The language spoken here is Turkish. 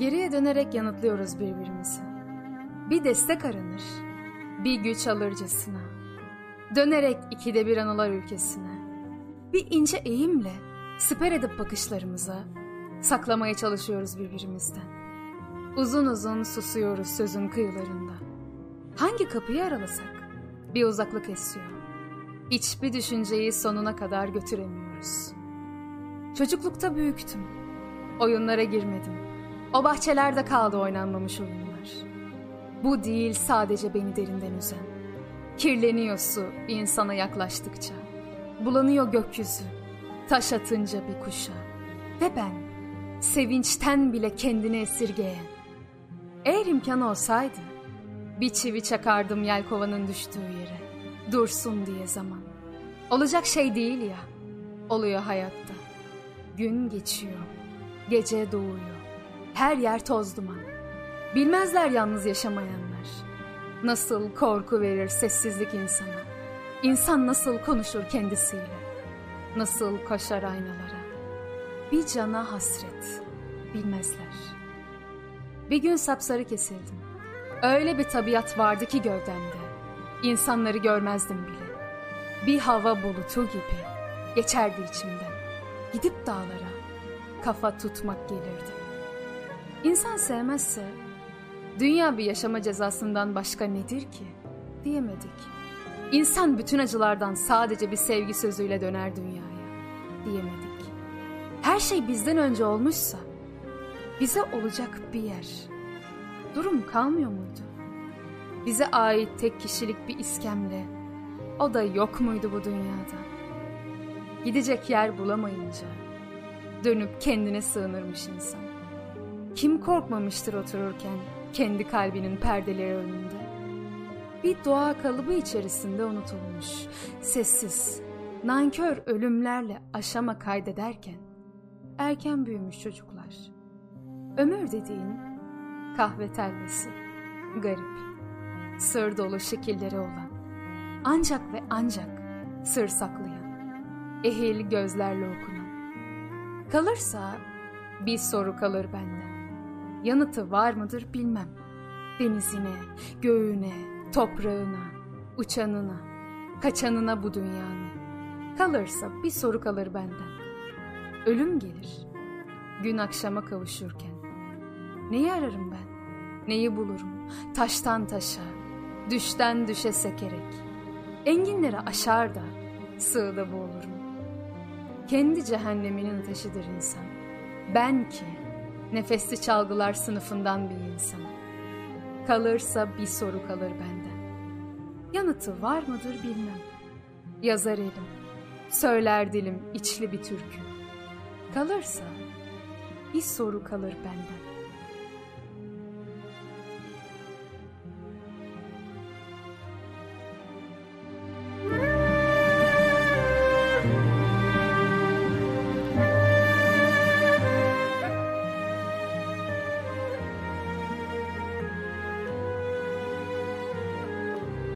Geriye dönerek yanıtlıyoruz birbirimizi. Bir destek aranır, bir güç alırcasına. Dönerek ikide bir anılar ülkesine. Bir ince eğimle siper edip bakışlarımıza saklamaya çalışıyoruz birbirimizden. Uzun uzun susuyoruz sözün kıyılarında. Hangi kapıyı aralasak bir uzaklık esiyor. Hiçbir düşünceyi sonuna kadar götüremiyoruz. Çocuklukta büyüktüm. Oyunlara girmedim. O bahçelerde kaldı oynanmamış oyunlar. Bu değil sadece beni derinden üzen. Kirleniyor su insana yaklaştıkça. Bulanıyor gökyüzü. Taş atınca bir kuşa. Ve ben sevinçten bile kendini esirgeyen. Eğer imkan olsaydı bir çivi çakardım yelkovanın düştüğü yere. Dursun diye zaman. Olacak şey değil ya. Oluyor hayatta. Gün geçiyor. Gece doğuyor. Her yer toz duman. Bilmezler yalnız yaşamayanlar. Nasıl korku verir sessizlik insana. İnsan nasıl konuşur kendisiyle. Nasıl koşar aynalara. Bir cana hasret. Bilmezler. Bir gün sapsarı kesildim. Öyle bir tabiat vardı ki gövdemde. İnsanları görmezdim bile. Bir hava bulutu gibi geçerdi içimden. Gidip dağlara kafa tutmak gelirdi. İnsan sevmezse dünya bir yaşama cezasından başka nedir ki diyemedik. İnsan bütün acılardan sadece bir sevgi sözüyle döner dünyaya diyemedik. Her şey bizden önce olmuşsa bize olacak bir yer. Durum kalmıyor muydu? Bize ait tek kişilik bir iskemle o da yok muydu bu dünyada? Gidecek yer bulamayınca dönüp kendine sığınırmış insan. Kim korkmamıştır otururken kendi kalbinin perdeleri önünde? Bir doğa kalıbı içerisinde unutulmuş, sessiz, nankör ölümlerle aşama kaydederken erken büyümüş çocuklar. Ömür dediğin kahve telvesi, garip, sır dolu şekilleri olan, ancak ve ancak sır saklayan, ehil gözlerle okunan. Kalırsa bir soru kalır benden. Yanıtı var mıdır bilmem. Denizine, göğüne, toprağına, uçanına, kaçanına bu dünyanın. Kalırsa bir soru kalır benden. Ölüm gelir, gün akşama kavuşurken. Neyi ararım ben? Neyi bulurum? Taştan taşa, düşten düşe sekerek. Enginleri aşar da sığda boğulurum. Kendi cehenneminin taşıdır insan. Ben ki nefesli çalgılar sınıfından bir insan. Kalırsa bir soru kalır benden. Yanıtı var mıdır bilmem. Yazar elim, söyler dilim içli bir türkü. Kalırsa bir soru kalır benden.